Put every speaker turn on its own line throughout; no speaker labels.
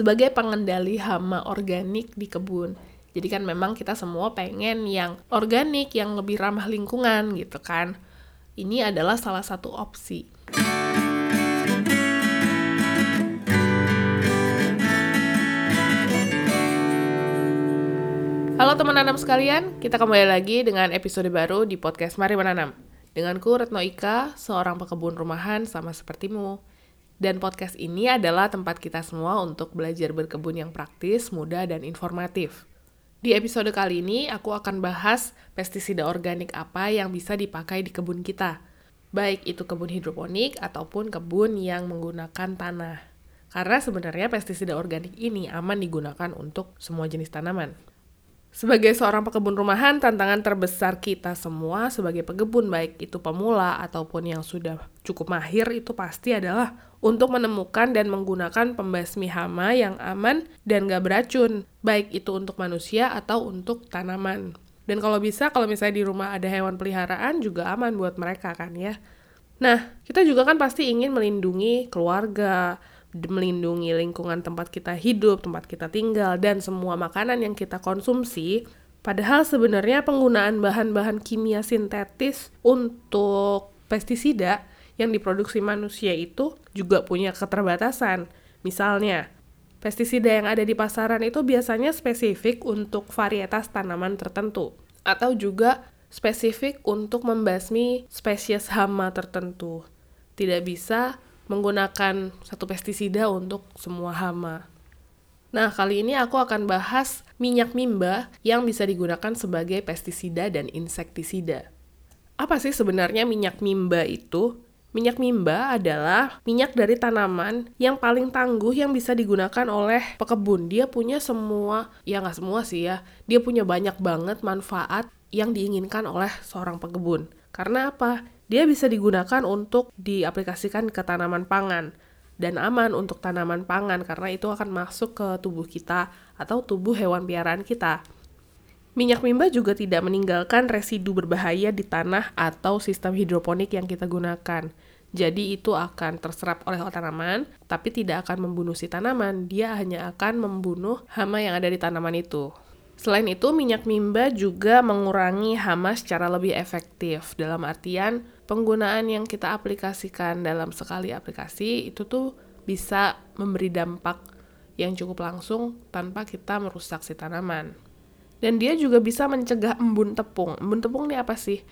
sebagai pengendali hama organik di kebun. Jadi kan memang kita semua pengen yang organik, yang lebih ramah lingkungan gitu kan. Ini adalah salah satu opsi. Halo teman nanam sekalian, kita kembali lagi dengan episode baru di podcast Mari Menanam. Denganku Retno Ika, seorang pekebun rumahan sama sepertimu. Dan podcast ini adalah tempat kita semua untuk belajar berkebun yang praktis, mudah, dan informatif. Di episode kali ini, aku akan bahas pestisida organik apa yang bisa dipakai di kebun kita. Baik itu kebun hidroponik ataupun kebun yang menggunakan tanah. Karena sebenarnya pestisida organik ini aman digunakan untuk semua jenis tanaman. Sebagai seorang pekebun rumahan, tantangan terbesar kita semua sebagai pekebun, baik itu pemula ataupun yang sudah cukup mahir, itu pasti adalah untuk menemukan dan menggunakan pembasmi hama yang aman dan gak beracun, baik itu untuk manusia atau untuk tanaman. Dan kalau bisa, kalau misalnya di rumah ada hewan peliharaan juga aman buat mereka kan ya. Nah, kita juga kan pasti ingin melindungi keluarga, melindungi lingkungan tempat kita hidup, tempat kita tinggal, dan semua makanan yang kita konsumsi. Padahal sebenarnya penggunaan bahan-bahan kimia sintetis untuk pestisida yang diproduksi manusia itu juga punya keterbatasan. Misalnya, pestisida yang ada di pasaran itu biasanya spesifik untuk varietas tanaman tertentu, atau juga spesifik untuk membasmi spesies hama tertentu. Tidak bisa menggunakan satu pestisida untuk semua hama. Nah, kali ini aku akan bahas minyak mimba yang bisa digunakan sebagai pestisida dan insektisida. Apa sih sebenarnya minyak mimba itu? Minyak mimba adalah minyak dari tanaman yang paling tangguh yang bisa digunakan oleh pekebun. Dia punya semua, ya nggak semua sih ya, dia punya banyak banget manfaat yang diinginkan oleh seorang pekebun. Karena apa? Dia bisa digunakan untuk diaplikasikan ke tanaman pangan dan aman untuk tanaman pangan karena itu akan masuk ke tubuh kita atau tubuh hewan piaraan kita. Minyak mimba juga tidak meninggalkan residu berbahaya di tanah atau sistem hidroponik yang kita gunakan. Jadi itu akan terserap oleh tanaman, tapi tidak akan membunuh si tanaman. Dia hanya akan membunuh hama yang ada di tanaman itu. Selain itu, minyak mimba juga mengurangi hama secara lebih efektif. Dalam artian, penggunaan yang kita aplikasikan dalam sekali aplikasi itu tuh bisa memberi dampak yang cukup langsung tanpa kita merusak si tanaman. Dan dia juga bisa mencegah embun tepung. Embun tepung ini apa sih?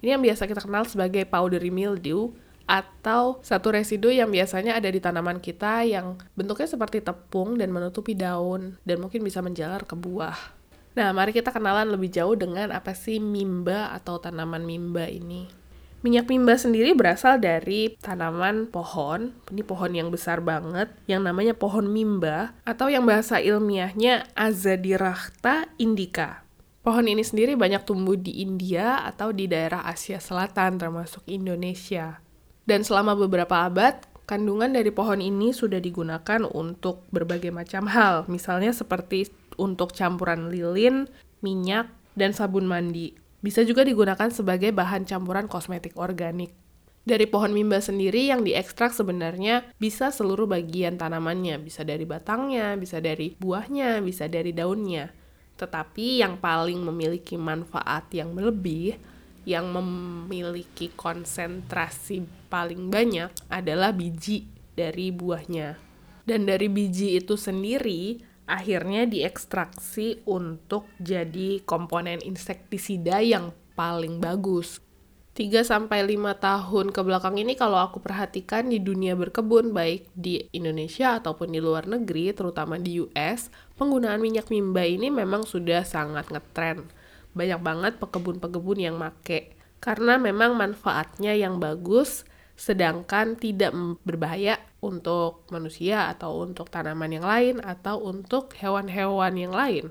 Ini yang biasa kita kenal sebagai powdery mildew atau satu residu yang biasanya ada di tanaman kita yang bentuknya seperti tepung dan menutupi daun dan mungkin bisa menjalar ke buah. Nah, mari kita kenalan lebih jauh dengan apa sih mimba atau tanaman mimba ini. Minyak mimba sendiri berasal dari tanaman pohon, ini pohon yang besar banget, yang namanya pohon mimba, atau yang bahasa ilmiahnya Azadirachta indica. Pohon ini sendiri banyak tumbuh di India atau di daerah Asia Selatan, termasuk Indonesia. Dan selama beberapa abad, kandungan dari pohon ini sudah digunakan untuk berbagai macam hal, misalnya seperti untuk campuran lilin, minyak, dan sabun mandi. Bisa juga digunakan sebagai bahan campuran kosmetik organik. Dari pohon mimba sendiri yang diekstrak sebenarnya bisa seluruh bagian tanamannya, bisa dari batangnya, bisa dari buahnya, bisa dari daunnya. Tetapi yang paling memiliki manfaat yang lebih, yang memiliki konsentrasi paling banyak adalah biji dari buahnya. Dan dari biji itu sendiri akhirnya diekstraksi untuk jadi komponen insektisida yang paling bagus. 3 sampai 5 tahun ke belakang ini kalau aku perhatikan di dunia berkebun baik di Indonesia ataupun di luar negeri terutama di US, penggunaan minyak mimba ini memang sudah sangat ngetren. Banyak banget pekebun-pekebun yang make karena memang manfaatnya yang bagus sedangkan tidak berbahaya untuk manusia atau untuk tanaman yang lain atau untuk hewan-hewan yang lain.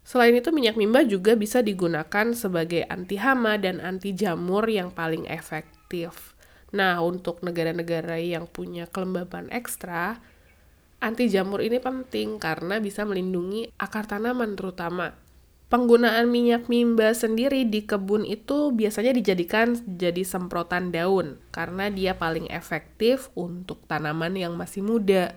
Selain itu, minyak mimba juga bisa digunakan sebagai anti hama dan anti jamur yang paling efektif. Nah, untuk negara-negara yang punya kelembaban ekstra, anti jamur ini penting karena bisa melindungi akar tanaman terutama Penggunaan minyak mimba sendiri di kebun itu biasanya dijadikan jadi semprotan daun karena dia paling efektif untuk tanaman yang masih muda.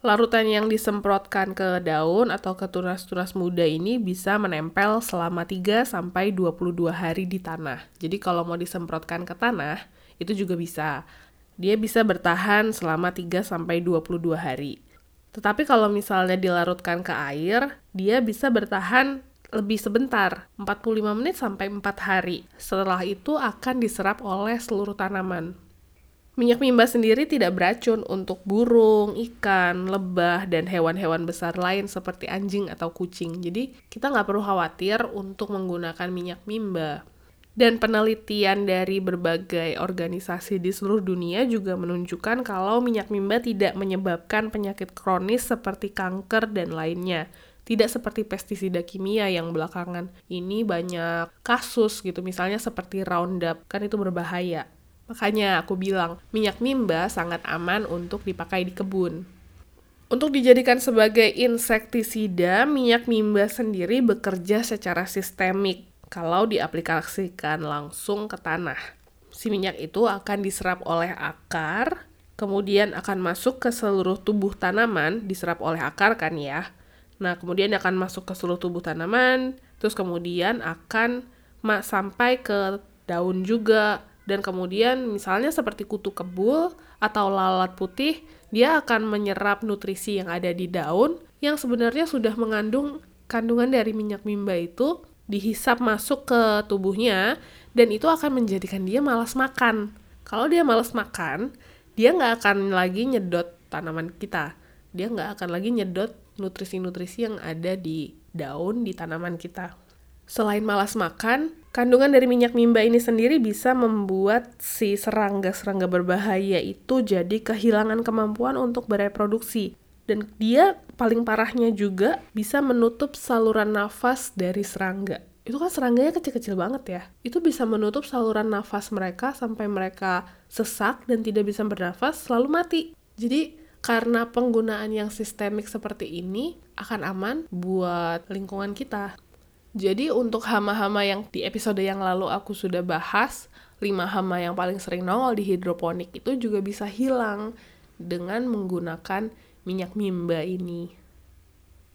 Larutan yang disemprotkan ke daun atau ke tunas-tunas muda ini bisa menempel selama 3 sampai 22 hari di tanah. Jadi kalau mau disemprotkan ke tanah, itu juga bisa. Dia bisa bertahan selama 3 sampai 22 hari. Tetapi kalau misalnya dilarutkan ke air, dia bisa bertahan lebih sebentar, 45 menit sampai 4 hari. Setelah itu akan diserap oleh seluruh tanaman. Minyak mimba sendiri tidak beracun untuk burung, ikan, lebah, dan hewan-hewan besar lain seperti anjing atau kucing. Jadi kita nggak perlu khawatir untuk menggunakan minyak mimba. Dan penelitian dari berbagai organisasi di seluruh dunia juga menunjukkan kalau minyak mimba tidak menyebabkan penyakit kronis seperti kanker dan lainnya. Tidak seperti pestisida kimia yang belakangan ini banyak kasus gitu, misalnya seperti Roundup, kan itu berbahaya. Makanya aku bilang, minyak mimba sangat aman untuk dipakai di kebun. Untuk dijadikan sebagai insektisida, minyak mimba sendiri bekerja secara sistemik kalau diaplikasikan langsung ke tanah. Si minyak itu akan diserap oleh akar, kemudian akan masuk ke seluruh tubuh tanaman, diserap oleh akar kan ya. Nah, kemudian akan masuk ke seluruh tubuh tanaman, terus kemudian akan sampai ke daun juga, dan kemudian misalnya seperti kutu kebul atau lalat putih, dia akan menyerap nutrisi yang ada di daun yang sebenarnya sudah mengandung kandungan dari minyak mimba itu dihisap masuk ke tubuhnya dan itu akan menjadikan dia malas makan. Kalau dia malas makan, dia nggak akan lagi nyedot tanaman kita. Dia nggak akan lagi nyedot nutrisi-nutrisi yang ada di daun di tanaman kita. Selain malas makan, kandungan dari minyak mimba ini sendiri bisa membuat si serangga-serangga berbahaya itu jadi kehilangan kemampuan untuk bereproduksi. Dan dia paling parahnya juga bisa menutup saluran nafas dari serangga. Itu kan serangganya kecil-kecil banget ya. Itu bisa menutup saluran nafas mereka sampai mereka sesak dan tidak bisa bernafas lalu mati. Jadi karena penggunaan yang sistemik seperti ini akan aman buat lingkungan kita. Jadi untuk hama-hama yang di episode yang lalu aku sudah bahas, 5 hama yang paling sering nongol di hidroponik itu juga bisa hilang dengan menggunakan minyak mimba ini.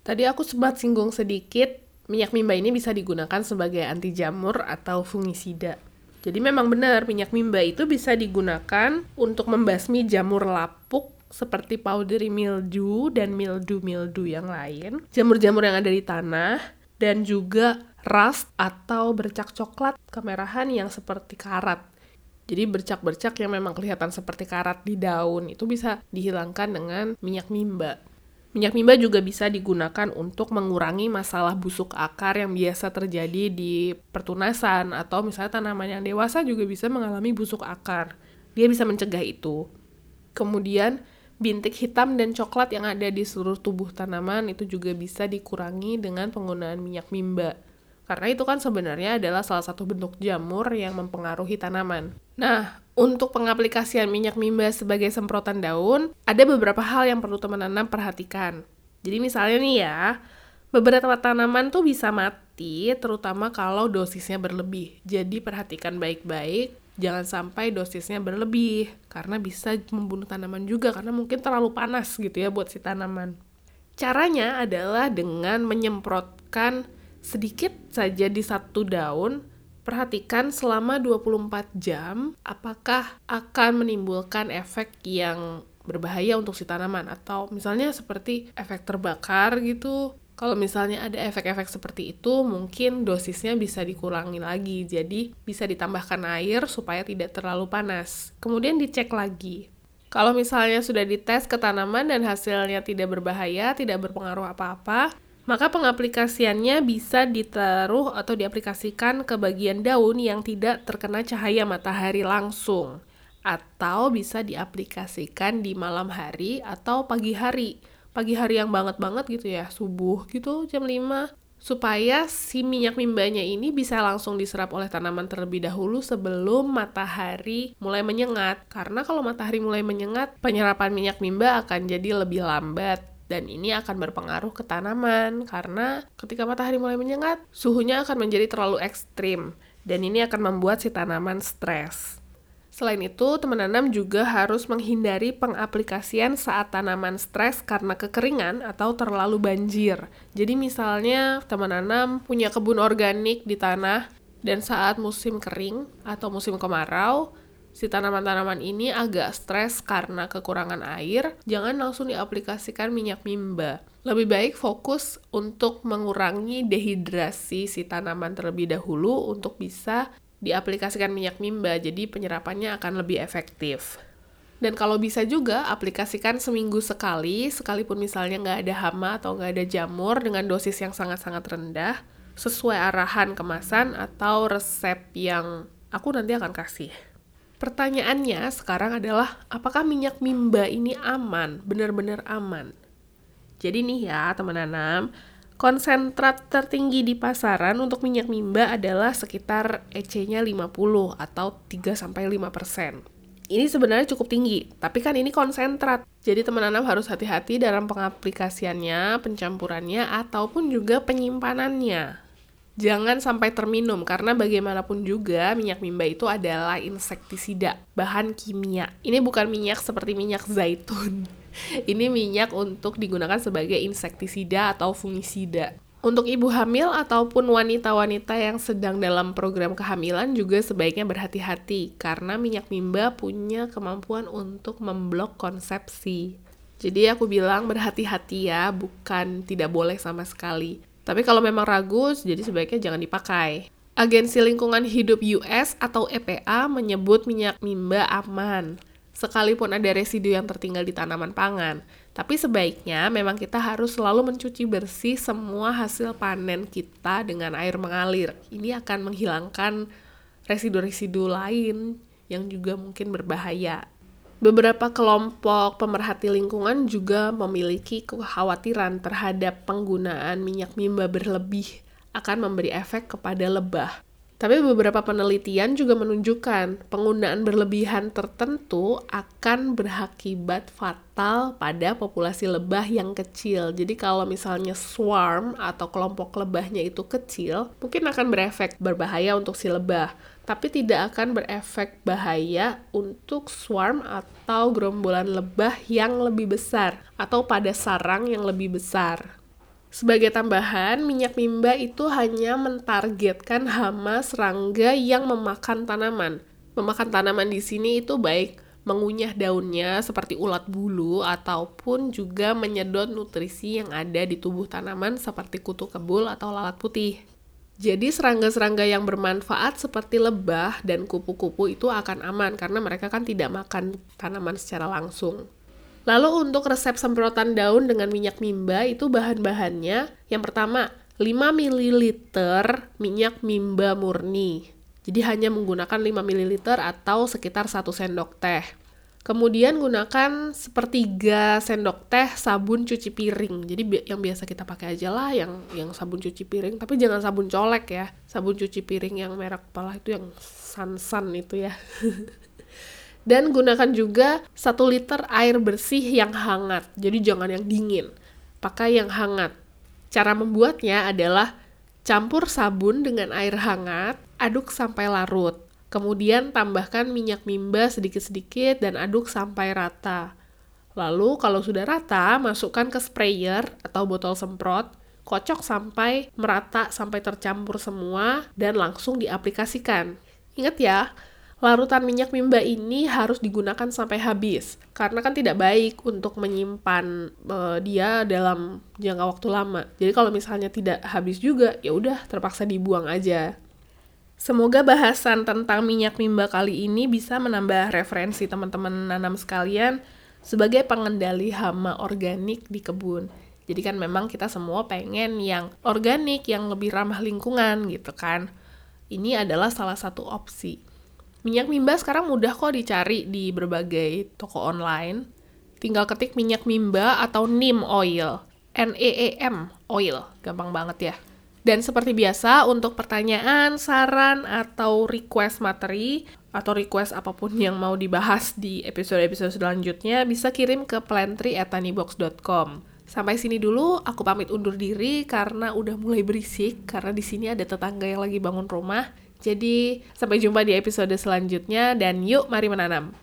Tadi aku sempat singgung sedikit, minyak mimba ini bisa digunakan sebagai anti jamur atau fungisida. Jadi memang benar, minyak mimba itu bisa digunakan untuk membasmi jamur lapuk seperti powdery mildew dan mildew-mildew yang lain. Jamur-jamur yang ada di tanah dan juga rust atau bercak coklat kemerahan yang seperti karat. Jadi bercak-bercak yang memang kelihatan seperti karat di daun itu bisa dihilangkan dengan minyak mimba. Minyak mimba juga bisa digunakan untuk mengurangi masalah busuk akar yang biasa terjadi di pertunasan atau misalnya tanaman yang dewasa juga bisa mengalami busuk akar. Dia bisa mencegah itu. Kemudian bintik hitam dan coklat yang ada di seluruh tubuh tanaman itu juga bisa dikurangi dengan penggunaan minyak mimba. Karena itu kan sebenarnya adalah salah satu bentuk jamur yang mempengaruhi tanaman. Nah, untuk pengaplikasian minyak mimba sebagai semprotan daun, ada beberapa hal yang perlu teman nanam perhatikan. Jadi misalnya nih ya, beberapa tanaman tuh bisa mati, terutama kalau dosisnya berlebih. Jadi perhatikan baik-baik jangan sampai dosisnya berlebih karena bisa membunuh tanaman juga karena mungkin terlalu panas gitu ya buat si tanaman. Caranya adalah dengan menyemprotkan sedikit saja di satu daun. Perhatikan selama 24 jam apakah akan menimbulkan efek yang berbahaya untuk si tanaman atau misalnya seperti efek terbakar gitu kalau misalnya ada efek-efek seperti itu, mungkin dosisnya bisa dikurangi lagi. Jadi, bisa ditambahkan air supaya tidak terlalu panas. Kemudian dicek lagi. Kalau misalnya sudah dites ke tanaman dan hasilnya tidak berbahaya, tidak berpengaruh apa-apa, maka pengaplikasiannya bisa ditaruh atau diaplikasikan ke bagian daun yang tidak terkena cahaya matahari langsung. Atau bisa diaplikasikan di malam hari atau pagi hari pagi hari yang banget banget gitu ya subuh gitu jam 5 supaya si minyak mimbanya ini bisa langsung diserap oleh tanaman terlebih dahulu sebelum matahari mulai menyengat. Karena kalau matahari mulai menyengat penyerapan minyak mimba akan jadi lebih lambat. Dan ini akan berpengaruh ke tanaman. Karena ketika matahari mulai menyengat suhunya akan menjadi terlalu ekstrim. Dan ini akan membuat si tanaman stres. Selain itu, teman nanam juga harus menghindari pengaplikasian saat tanaman stres karena kekeringan atau terlalu banjir. Jadi misalnya teman nanam punya kebun organik di tanah dan saat musim kering atau musim kemarau, si tanaman-tanaman ini agak stres karena kekurangan air, jangan langsung diaplikasikan minyak mimba. Lebih baik fokus untuk mengurangi dehidrasi si tanaman terlebih dahulu untuk bisa diaplikasikan minyak mimba, jadi penyerapannya akan lebih efektif. Dan kalau bisa juga, aplikasikan seminggu sekali, sekalipun misalnya nggak ada hama atau nggak ada jamur dengan dosis yang sangat-sangat rendah, sesuai arahan kemasan atau resep yang aku nanti akan kasih. Pertanyaannya sekarang adalah, apakah minyak mimba ini aman, benar-benar aman? Jadi nih ya, teman nanam, Konsentrat tertinggi di pasaran untuk minyak mimba adalah sekitar EC-nya 50 atau 3-5%. Ini sebenarnya cukup tinggi, tapi kan ini konsentrat. Jadi teman nanam harus hati-hati dalam pengaplikasiannya, pencampurannya, ataupun juga penyimpanannya. Jangan sampai terminum, karena bagaimanapun juga minyak mimba itu adalah insektisida, bahan kimia. Ini bukan minyak seperti minyak zaitun ini minyak untuk digunakan sebagai insektisida atau fungisida. Untuk ibu hamil ataupun wanita-wanita yang sedang dalam program kehamilan juga sebaiknya berhati-hati karena minyak mimba punya kemampuan untuk memblok konsepsi. Jadi aku bilang berhati-hati ya, bukan tidak boleh sama sekali. Tapi kalau memang ragu, jadi sebaiknya jangan dipakai. Agensi Lingkungan Hidup US atau EPA menyebut minyak mimba aman sekalipun ada residu yang tertinggal di tanaman pangan. Tapi sebaiknya memang kita harus selalu mencuci bersih semua hasil panen kita dengan air mengalir. Ini akan menghilangkan residu-residu lain yang juga mungkin berbahaya. Beberapa kelompok pemerhati lingkungan juga memiliki kekhawatiran terhadap penggunaan minyak mimba berlebih akan memberi efek kepada lebah. Tapi beberapa penelitian juga menunjukkan penggunaan berlebihan tertentu akan berakibat fatal pada populasi lebah yang kecil. Jadi kalau misalnya swarm atau kelompok lebahnya itu kecil, mungkin akan berefek berbahaya untuk si lebah. Tapi tidak akan berefek bahaya untuk swarm atau gerombolan lebah yang lebih besar atau pada sarang yang lebih besar. Sebagai tambahan, minyak mimba itu hanya mentargetkan hama serangga yang memakan tanaman. Memakan tanaman di sini itu baik mengunyah daunnya seperti ulat bulu ataupun juga menyedot nutrisi yang ada di tubuh tanaman seperti kutu kebul atau lalat putih. Jadi serangga-serangga yang bermanfaat seperti lebah dan kupu-kupu itu akan aman karena mereka kan tidak makan tanaman secara langsung. Lalu untuk resep semprotan daun dengan minyak mimba itu bahan-bahannya yang pertama 5 ml minyak mimba murni. Jadi hanya menggunakan 5 ml atau sekitar 1 sendok teh. Kemudian gunakan sepertiga sendok teh sabun cuci piring. Jadi yang biasa kita pakai aja lah yang yang sabun cuci piring, tapi jangan sabun colek ya. Sabun cuci piring yang merek kepala itu yang san-san itu ya. Dan gunakan juga 1 liter air bersih yang hangat. Jadi jangan yang dingin. Pakai yang hangat. Cara membuatnya adalah campur sabun dengan air hangat, aduk sampai larut. Kemudian tambahkan minyak mimba sedikit-sedikit dan aduk sampai rata. Lalu kalau sudah rata, masukkan ke sprayer atau botol semprot, kocok sampai merata sampai tercampur semua dan langsung diaplikasikan. Ingat ya, larutan minyak mimba ini harus digunakan sampai habis karena kan tidak baik untuk menyimpan uh, dia dalam jangka waktu lama. Jadi kalau misalnya tidak habis juga ya udah terpaksa dibuang aja. Semoga bahasan tentang minyak mimba kali ini bisa menambah referensi teman-teman nanam sekalian sebagai pengendali hama organik di kebun. Jadi kan memang kita semua pengen yang organik, yang lebih ramah lingkungan gitu kan. Ini adalah salah satu opsi. Minyak mimba sekarang mudah kok dicari di berbagai toko online. Tinggal ketik minyak mimba atau neem oil. N-E-E-M oil. Gampang banget ya. Dan seperti biasa, untuk pertanyaan, saran, atau request materi, atau request apa pun yang mau dibahas di episode-episode selanjutnya, bisa kirim ke plantry@tanibox.com. Sampai sini dulu, aku pamit undur diri karena udah mulai berisik, karena di sini ada tetangga yang lagi bangun rumah. Jadi, sampai jumpa di episode selanjutnya dan yuk mari menanam.